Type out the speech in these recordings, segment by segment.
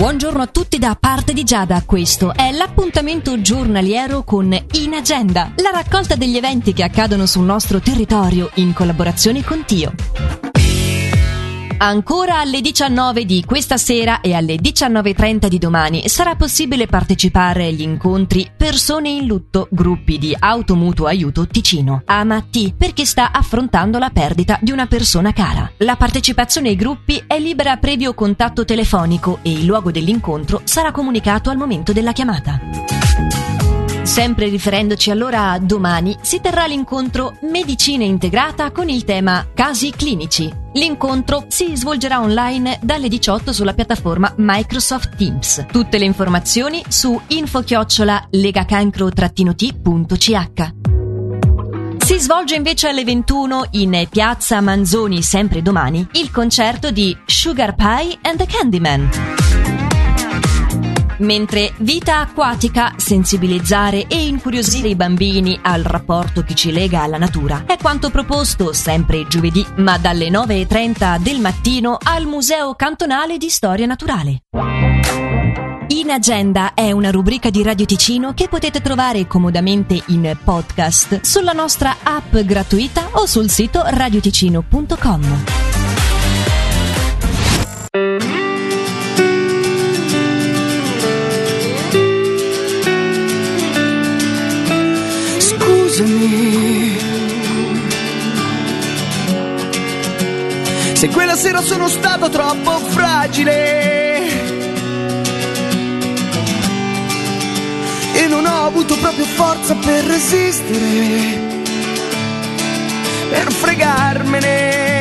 Buongiorno a tutti da parte di Giada, questo è l'appuntamento giornaliero con In Agenda, la raccolta degli eventi che accadono sul nostro territorio in collaborazione con Tio. Ancora alle 19 di questa sera e alle 19.30 di domani sarà possibile partecipare agli incontri Persone in lutto, gruppi di automutuo aiuto Ticino. Ama T perché sta affrontando la perdita di una persona cara. La partecipazione ai gruppi è libera previo contatto telefonico e il luogo dell'incontro sarà comunicato al momento della chiamata. Sempre riferendoci allora a domani, si terrà l'incontro Medicina integrata con il tema Casi clinici. L'incontro si svolgerà online dalle 18 sulla piattaforma Microsoft Teams. Tutte le informazioni su info-legacancro-t.ch. Si svolge invece alle 21 in Piazza Manzoni, sempre domani, il concerto di Sugar Pie and the Candyman. Mentre vita acquatica, sensibilizzare e incuriosire i bambini al rapporto che ci lega alla natura è quanto proposto sempre giovedì, ma dalle 9.30 del mattino al Museo Cantonale di Storia Naturale. In Agenda è una rubrica di Radio Ticino che potete trovare comodamente in podcast sulla nostra app gratuita o sul sito radioticino.com. Se quella sera sono stato troppo fragile e non ho avuto proprio forza per resistere, per fregarmene.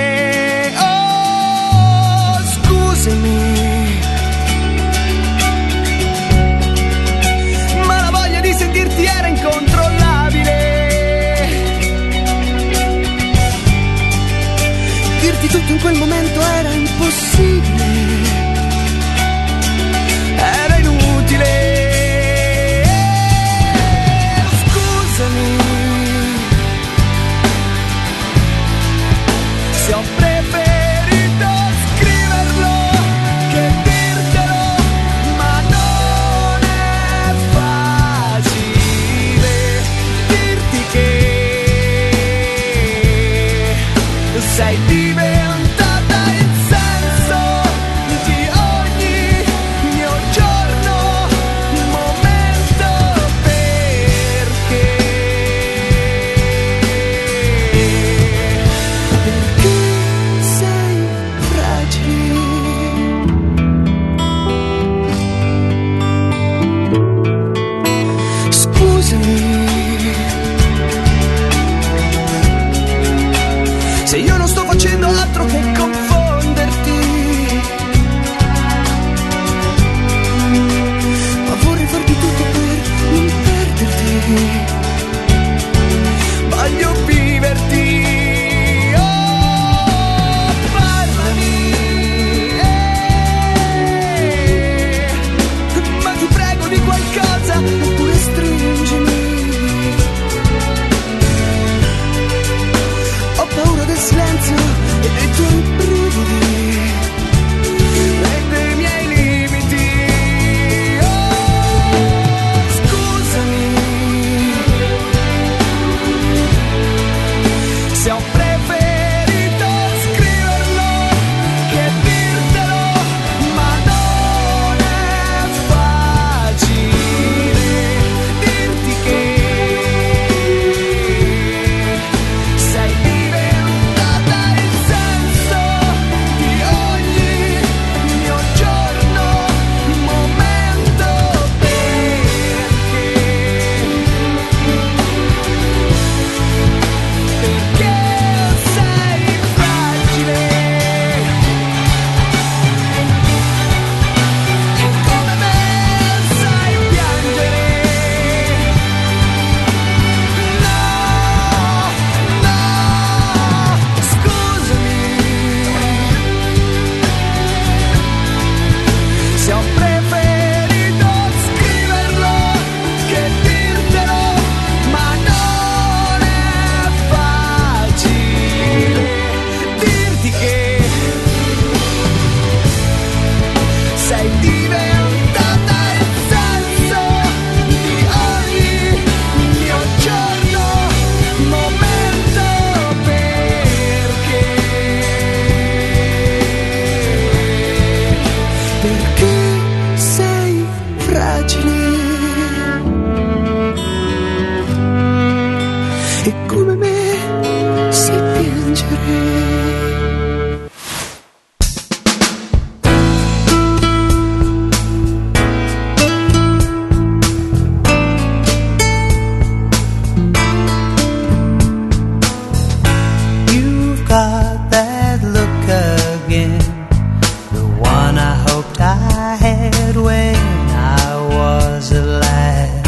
I had when I was a lad.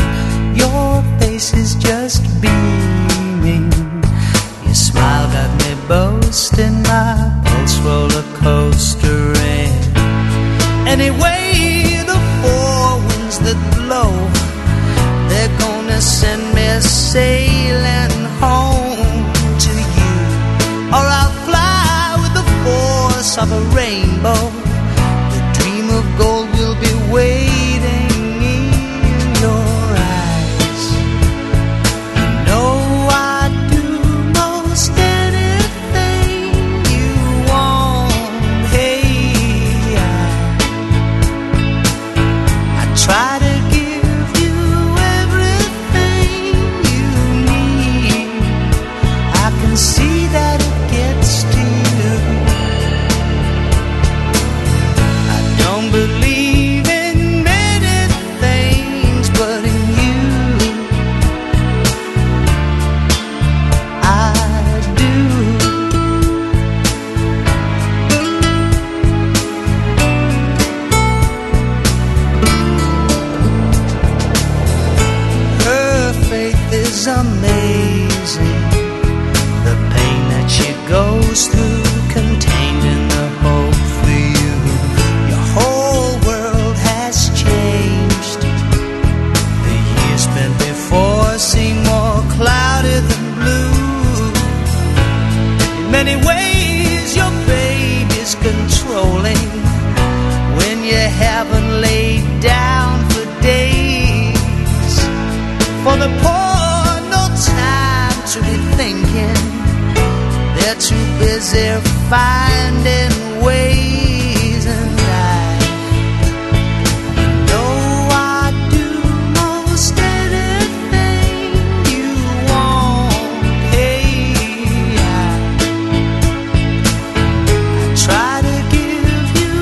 Your face is just beaming. You smiled at me, boasting my pulse roller coaster in. Anyway, the four winds that blow, they're gonna send me sailing home to you, or I'll fly with the force of a Finding.